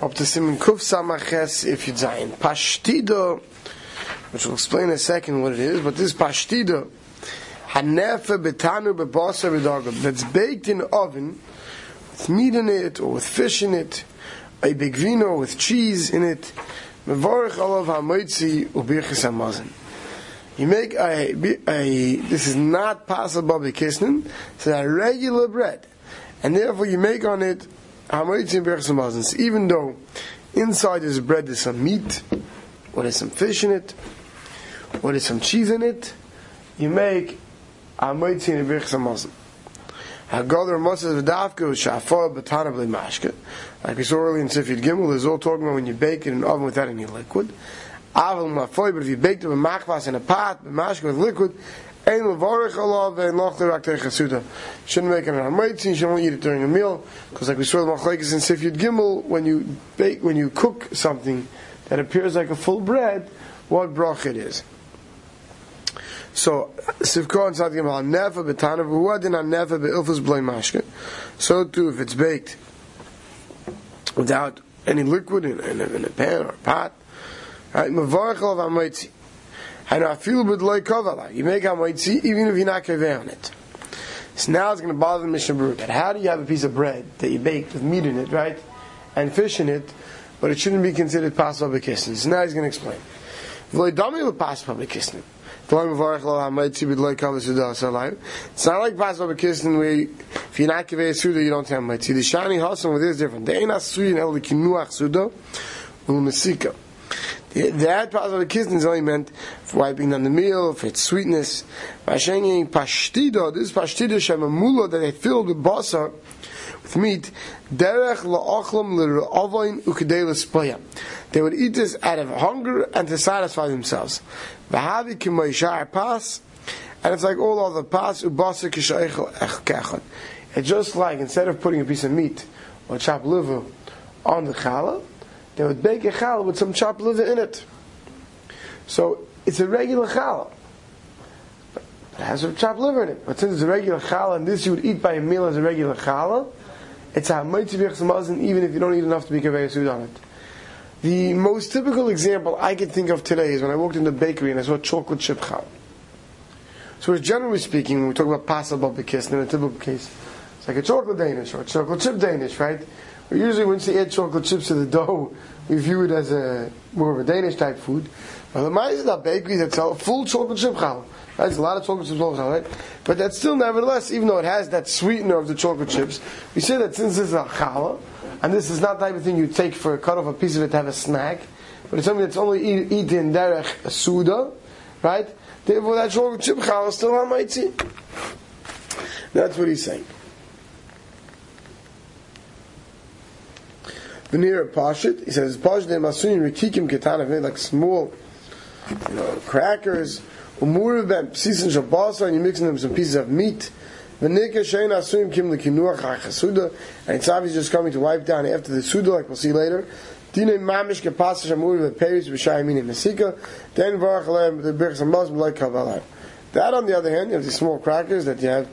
up to Simon Kuf Samaches if you zayin. Pashtido, which we'll explain in a second what it is, but this pashtido, hanefe betanu bebasa b'dagam, that's baked in oven, with meat in it, or with fish in it, a big vino with cheese in it, mevorich olav hamoitzi ubirchis hamazin. You make a, a, this is not possible kisnin. it's a regular bread. And therefore you make on it. Even though inside this bread there's some meat, or there's some fish in it, or there's some cheese in it, you make hamoitzi ubirchis hamazin. Hagadar Moses V'davka Shafar Batana B'li. Like we saw earlier in Sifid Gimel, there's all talking about when you bake it in an oven without any liquid. Aval Mafoy, but if you baked it with machvas in a pot, but Mashka with liquid, Ein Levarich Allah Ve'en Loch Lerak Chasuda. Shouldn't make it an You shouldn't eat it during a meal, because like we saw the Machlekes in Sifid Gimel, when you bake, when you cook something that appears like a full bread, what brach it is. So Sivko and Sadim al never betana v'uadin never be'ilfus blay mashke. So too, if it's baked without any liquid in, in, a, in a pan or a pot, right? Mavarach al v'amoitzi. And I feel bit like kavala. You make a hamoitzi even if you're not kaveh on it. So now it's going to bother the Mishnah Berurah how do you have a piece of bread that you baked with meat in it, right, and fish in it, but it shouldn't be considered possible b'kisnin. So now he's going to explain. It's not like Passover kissing where if you're not a suda, you don't have mitzvah. The shani hasan with this is different. They ain't and the kinuach suda u'nesika. That the kissing is only meant for wiping down the meal, for its sweetness. Vashengi pashtido, this pashtido shemamula that they filled with basar, with meat, derech la'achlam l'ra'avoin u'kedei l'spaya. They would eat this out of hunger and to satisfy themselves. V'havi k'moishar pas, and it's like all other pas, ubasa k'shaychel echkechon. It's just like, instead of putting a piece of meat or chopped liver on the challah, they would bake a challah with some chopped liver in it. So, it's a regular challah. It has some chopped liver in it. But since it's a regular challah, and this you would eat by a meal as a regular challah, it's a ha'mitzvah even if you don't eat enough to be kaveh on it. The most typical example I can think of today is when I walked in the bakery and I saw chocolate chip challah. So, generally speaking, when we talk about possible b'kisn in a typical case, it's like a chocolate Danish or a chocolate chip Danish, right? Usually, once you add chocolate chips to the dough, we view it as a more of a Danish type food. But the mice are bakeries that sell full chocolate chip challah. That's a lot of chocolate chips, right? But that's still, nevertheless, even though it has that sweetener of the chocolate chips, we say that since this is a challah, and this is not the type of thing you take for a cut off a piece of it to have a snack, but it's something that's only eat, eaten derech suda, right? Therefore, that chocolate chip challah still on my tea. That's what he's saying. Veneer Pashit, he says, Pashit Masunim Rikikim Ketanav, like small, you know, crackers, Umur Ben Psisin Shabasa, and you're mixing them some pieces of meat. Venika Shein Asuim Kim Lekinuach HaChasuda, and it's obviously just coming to wipe down after the Suda, like we'll see later. Dine Mamish Kepasa Shamur Veperis V'Shayimini Mesika, then the Birchs and Muslim, like Kabbalah. That, on the other hand, you have these small crackers that you have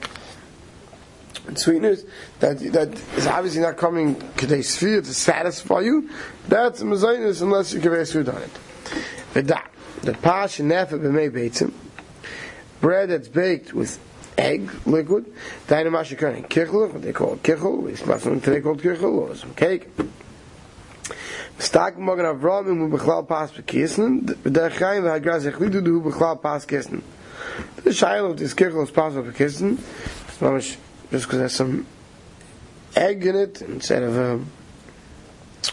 sweeteners that that is obviously not coming kedei sphere to satisfy you. That's mezainis unless you give food on it. The the pash and nefet b'mei beitzim, bread that's baked with egg liquid. Dynamash kind kichel, what they call kichel. It's from today called kichel or some cake. Stak bechlal pas gein va graz ich du bechlal pas. The of this is just because there's some egg in it instead of um,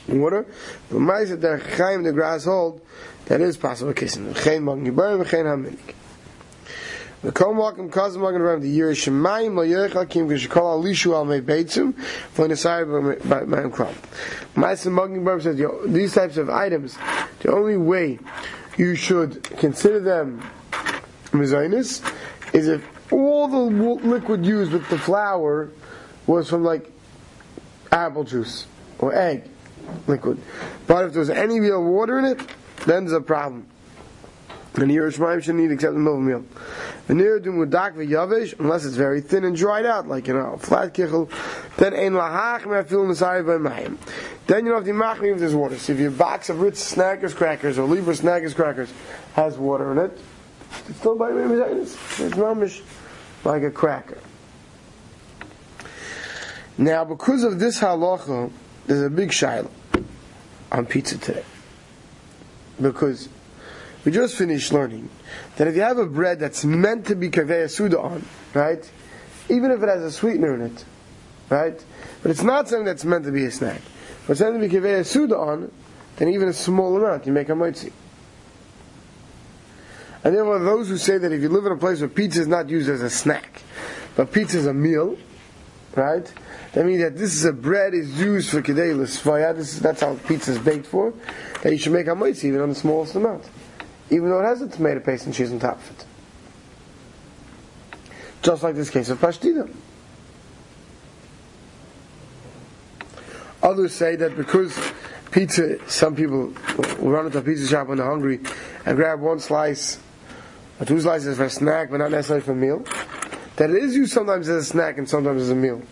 water. But Maisa der Chaim the grass hold that is possible kissing. Chaim Magen Yibarim Chaim Haminik. The Kom Wakim Kazim Magen Ram the Yir Shemayim Lo Yerech Kim Kishkol Alishu Al for Nesai by Mayim Kram. Maisa Magen Yibarim says these types of items the only way you should consider them mezainis is if all the liquid used with the flour was from like apple juice or egg liquid. But if there's any real water in it, then there's a problem. And the Yerushalayim shouldn't eat except the milk meal. The Niradum Mudak Yavish, unless it's very thin and dried out, like you know, flat kichel, then ein lahach mefil nesari by mayim. Then you don't have to machmir if there's water. So if your box of Ritz Snackers crackers or Lieber Snackers crackers has water in it, it's still by It's mamish like a cracker. Now, because of this halacha, there's a big shiloh on pizza today. Because we just finished learning that if you have a bread that's meant to be kaveh suda on, right, even if it has a sweetener in it, right, but it's not something that's meant to be a snack, but meant to be kaveh suda on, then even a small amount you make a motzi. And there are those who say that if you live in a place where pizza is not used as a snack, but pizza is a meal, right? That means that this is a bread is used for kedei l'svaya. That's how pizza is baked for. That you should make a motzi even on the smallest amount even though it has a tomato paste and cheese on top of it. Just like this case of pashtida. Others say that because pizza, some people run into a pizza shop when they're hungry and grab one slice two slices for a snack, but not necessarily for a meal. That it is used sometimes as a snack and sometimes as a meal.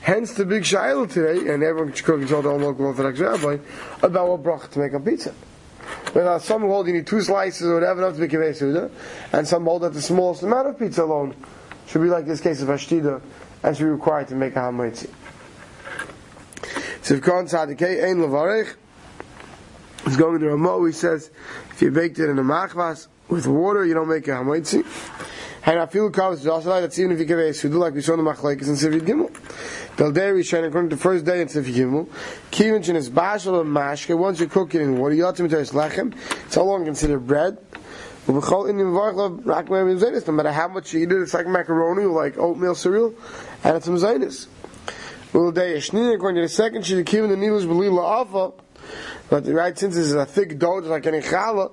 Hence the big shaila today, and everyone talk to all local Orthodox rabbi about what bracha to make on pizza. Whereas some hold you need two slices or whatever enough to be kivei and some hold that the smallest amount of pizza alone should be like this case of ashtida and should be required to make a hamoitzi. So if Khan Tzadikei Ein Levarech is going to Ramo, he says if you baked it in a machvas with water, you don't make a hamoitzi. And I feel covers also like that's even if you give a sudu like we saw in the machlekes in Sivit Gimel. Del dairy shine according to the first day in Sivit Gimel. Kivin is bashal and mashke. Once you cook it in water, you ought is lechem. It's how long considered bread. No matter how much you eat it, it's like macaroni or like oatmeal cereal, and it's mezainis. Well, day according to the second, she kivin the needles belila alpha. But right, since this is a thick dough, just like any challah,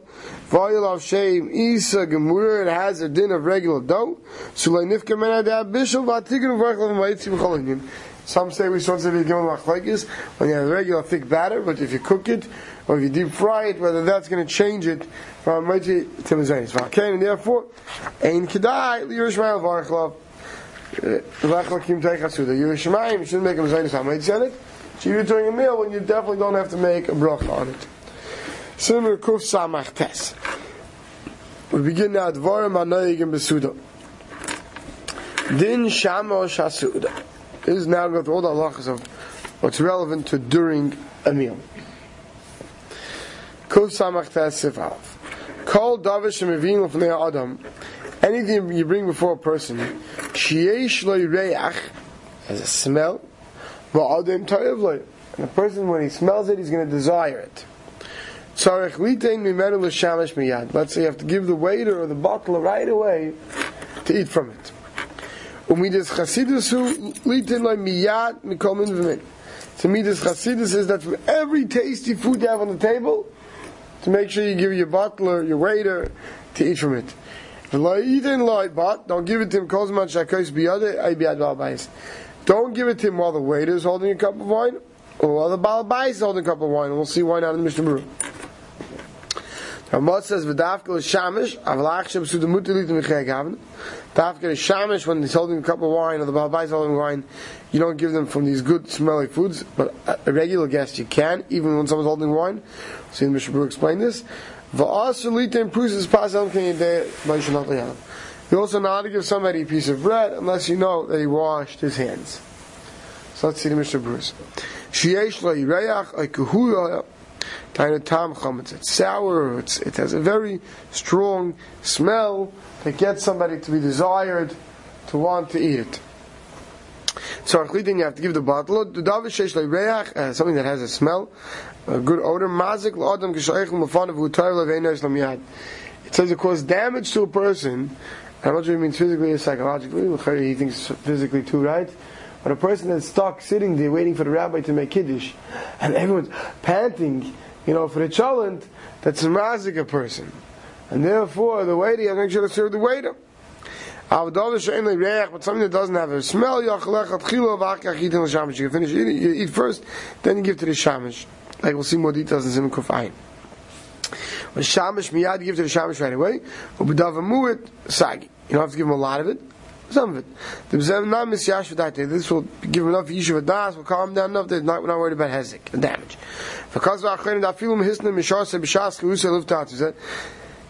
vayil of shame isa gemur, it has a din of regular dough. So like nifka mena da bishul vatikin v'archel v'mayitzi v'cholinim. Some say we should say we give machlekes when you have regular thick batter, but if you cook it or if you deep fry it, whether that's going to change it from mighty to mezainis. Okay, and therefore, ein kedai liyishmael v'archel eh, v'archel kim teichasuda. Yerushalayim shouldn't make a mezainis ha'mayitzi so you're doing a meal when you definitely don't have to make a bracha on it. Similar kuf samach tes. We begin now dvarim anoyigim besuda. Din shamos hasuda. This is now go through all the halachas of what's relevant to during a meal. Kuf samach tes sifav. Kol davish shemivim l'fnei adam. Anything you bring before a person, shiesh lo reach, has a smell, and a person, when he smells it, he's going to desire it. Let's say you have to give the waiter or the butler right away to eat from it. To me, this Chasidus is that for every tasty food you have on the table, to make sure you give your butler, your waiter, to eat from it. Don't give it to him. Don't give it to him while the waiter is holding a cup of wine, or while the balabais is holding a cup of wine. We'll see why not in the Mishnah Berurah. Ramot says v'dafkel is shamish avalach shem su demut elit micheg havin. Dafkel is shamish when he's holding a cup of wine or the balabais is holding wine. You don't give them from these good smelly foods, but a regular guest you can, even when someone's holding wine. See the Mishnah Berurah explain this. V'as improves his pasal can you day by shanat you also not to give somebody a piece of bread unless you know that he washed his hands. So let's see the Mishnah Berurah. Sheyesh lo yireach oikuhuya of tam chametz. It's sour. It's, it has a very strong smell that gets somebody to be desired to want to eat it. So you have to give the bottle. Uh, something that has a smell, a good odor. Mazik lo adam k'shaych l'mafanav u'tar le'veinos l'miyad. It says it causes damage to a person It means physically or psychologically. He thinks physically too, right? But a person that's stuck sitting there waiting for the rabbi to make kiddush, and everyone's panting, you know, for the cholent, that's a mazik person. And therefore, the waiter, I'm make sure to serve the waiter. But something that doesn't have a smell, you can finish eating, you eat first, then you give to the shamish. Like we'll see more details in Simon Kufayin. When shamish miyad, give to the shamish right away. Ubedavamuit sagi. You don't have to give him a lot of it. some of it. The This will give him enough Yishuv Das, will calm down enough that not, we're not worried about Hezek, the damage. The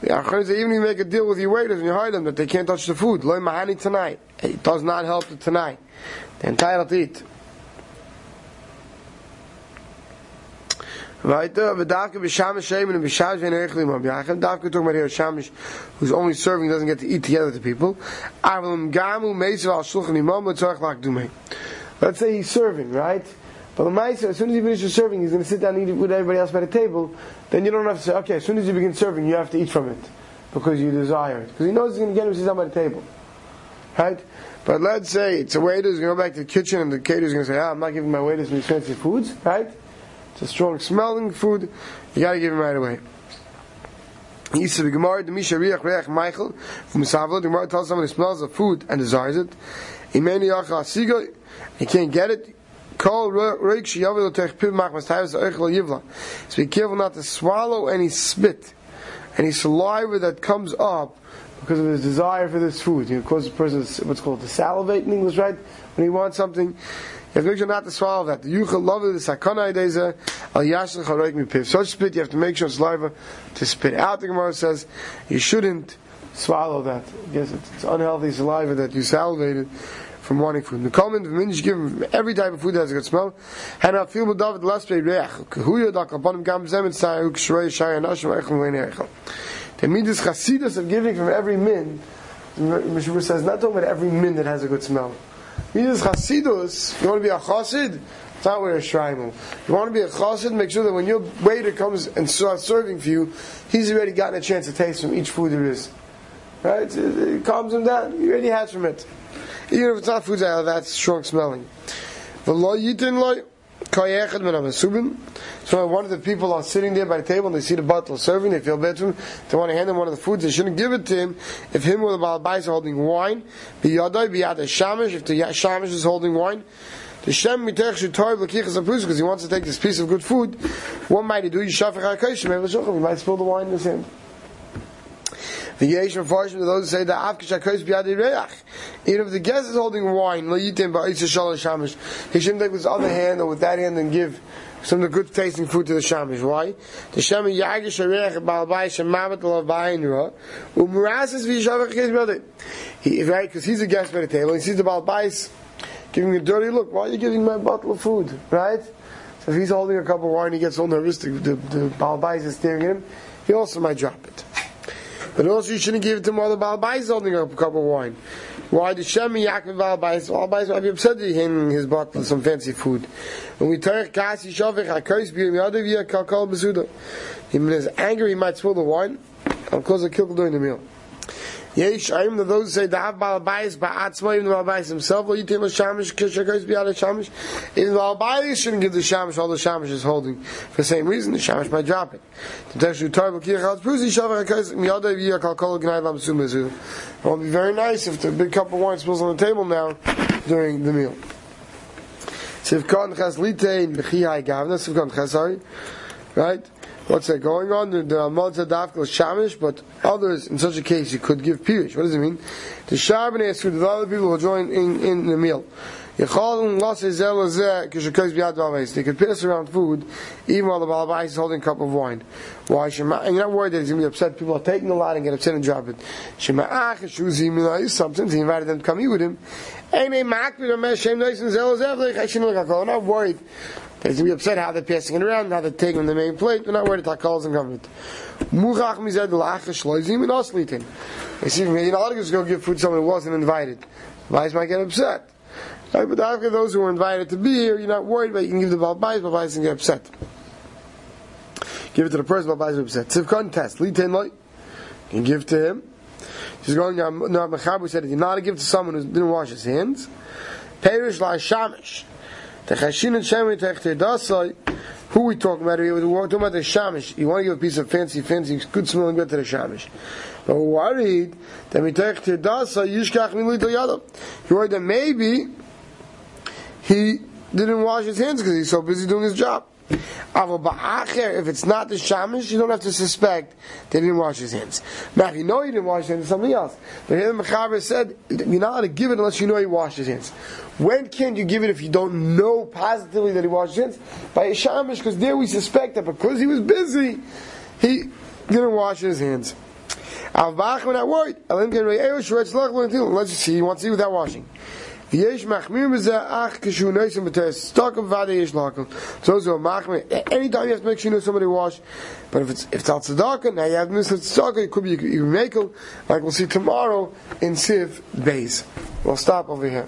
Acharim say, even if you make a deal with your waiters and you hide them, that they can't touch the food, Loi Mahani tonight. It does not help the tonight. They're entitled to eat. Weiter, v'davke b'shamish shemen and b'shamish v'en eichlim am yachem. Davke talking about here shamish, who's only serving, doesn't get to eat together with the people. Gamu. Let's say he's serving, right? But the as soon as he finishes serving, he's going to sit down and eat with everybody else by the table. Then you don't have to say, okay, as soon as you begin serving, you have to eat from it. Because you desire it. Because he knows he's going to get him sit down by the table. Right? But let's say it's a waiter who's going to go back to the kitchen and the caterer's going to say, ah, I'm not giving my waiters these fancy foods, right? It's a strong smelling food. You got to give him right away. He the Gemara, the Misha Riach Reach Michael from Savla, the Gemara tells someone who smells of food and desires it. Imeni he can't get it. Call Reik Shiyavel Tech Piv Machmas Tayvas Eichel Yivla. So be careful not to swallow any spit, any saliva that comes up because of his desire for this food. You know, cause the person what's called to salivate in English, right? When he wants something, you have to make sure not to swallow that. The yuchel love the sakana ideza al yashel charoik mipiv. Such spit, you have to make sure saliva to spit out. The Gemara says you shouldn't swallow that. Yes, it's, it's unhealthy saliva that you salivated from wanting food. The common the minhag give every type of food that has a good smell. And I feel with David last pay reach. Huyo dak upon gam zem and sai uk shrei shai anashim echel vein echel. The midas chasidus of giving from every min. Mishmur says not about every min that has a good smell. Midas chasidus. You want to be a chasid? It's not where a shrine You want to be a chassid, make sure that when your waiter comes and starts serving for you, he's already gotten a chance to taste from each food there is. Right? It, it calms him down. He already has from it. Even if it's not food that's strong smelling. So one of the people are sitting there by the table and they see the bottle serving, they feel bad to him, they want to hand him one of the foods, they shouldn't give it to him if him or the Baal is holding wine, biyadai, biyad shamish, if the shamish is holding wine, the Shem mitech should toy l'kichas because he wants to take this piece of good food. What might he do? Yishafach ha'kashim, he might spill the wine in his hand. The Yesh Mepharshim to those who say that Avkish HaKosh B'yadi Reach. Even if the guest is holding wine, Lo Yitim Ba'itza Shalosh Shamish, he shouldn't take with his other hand or with that hand and give some of the good tasting food to the Shamish. Why? The Shamish Yagish HaReach Ba'al Shemamet Ba'in Ra Umrasis V'yishavach. He, right, because he's a guest by the table, he sees the Baal Ba'is giving a dirty look. Why are you giving my bottle of food? Right? So if he's holding a cup of wine, he gets all nervous, the, the, the Baal is staring at him, he also might drop it. But also you shouldn't give it to mother Baal Bais holding a cup of wine. Why the Shem Yaakov Baal Bais? Baal Bais might be upset that he his bottle some fancy food. When we turn Kasi Shavich HaKois B'yim Yadav Yah Kalkal Besuda. When he's angry, he might spill the wine. I'll cause a kill during the meal. Yesh Aim that those say the Av Baal Bayis Ba'atzma even the Baal Bayis himself will yitim a shamish kishakos biyad a shamish even the Baal Bayis shouldn't give the shamish all the shamish is holding for the same reason the shamish might drop it. The Teshu Tar B'kir Chalz Pruzi Shavar HaKois Miyada V'yah Kal Kol Gnai Lam Sumazu it will be very nice if the big cup of wine spills on the table now during the meal. Sivkon Chas Litein B'chihai Gavna Sivkon Chas sorry right what's that going on? There are Malta Dafkal Shamish, but others, in such a case, you could give Pirish. What does it mean? The Shabbat is for the other people who join in, in the meal. They could pass around food even while the Balabais is holding a cup of wine. Why? And you're not worried that he's going to be upset. People are taking a lot and get upset and drop it. Sometimes he invited them to come eat with him. I'm not worried he's going to be upset how they're passing it around, how they're taking the main plate. They're not worried that calls and comes. Muchach mized lachash loizim and oslitin. You see, you're not allowed to give food to someone who wasn't invited. Vice might get upset. Right, but after those who were invited to be here, you're not worried about. You can give the balbais, balbais and get upset. Give it to the person, balbais will upset. Tzivkon test, litin loy. You give to him. He's going. No, Mechabu said you're not to give to someone who didn't wash his hands. Perish la shamish. The chashin and shemi techter dasai. Who we talking about here? We're talking about the shamish. You want to give a piece of fancy, fancy, good smelling bread to the shamish. But we're worried that techter dasai yishkach milit yadav. You're worried that maybe he didn't wash his hands because he's so busy doing his job. If it's not the shamish, you don't have to suspect that he didn't wash his hands. Now, if you know he didn't wash his hands, it's something else. But here the Mechaber said, you're not allowed to give it unless you know he washed his hands. When can you give it if you don't know positively that he washed his hands? By a shamish, because there we suspect that because he was busy, he didn't wash his hands. Let's see, he wants to see without washing. Yesh machmir b'zeh ach kishu noisim b'teres stokim v'ade yesh lakim. So so machmir. Anytime you have to make sure you know somebody wash. But if it's if it's al tzedakah, now you have to miss tzedakah. It could be even makel, like we'll see tomorrow in Siv Beis. We'll stop over here.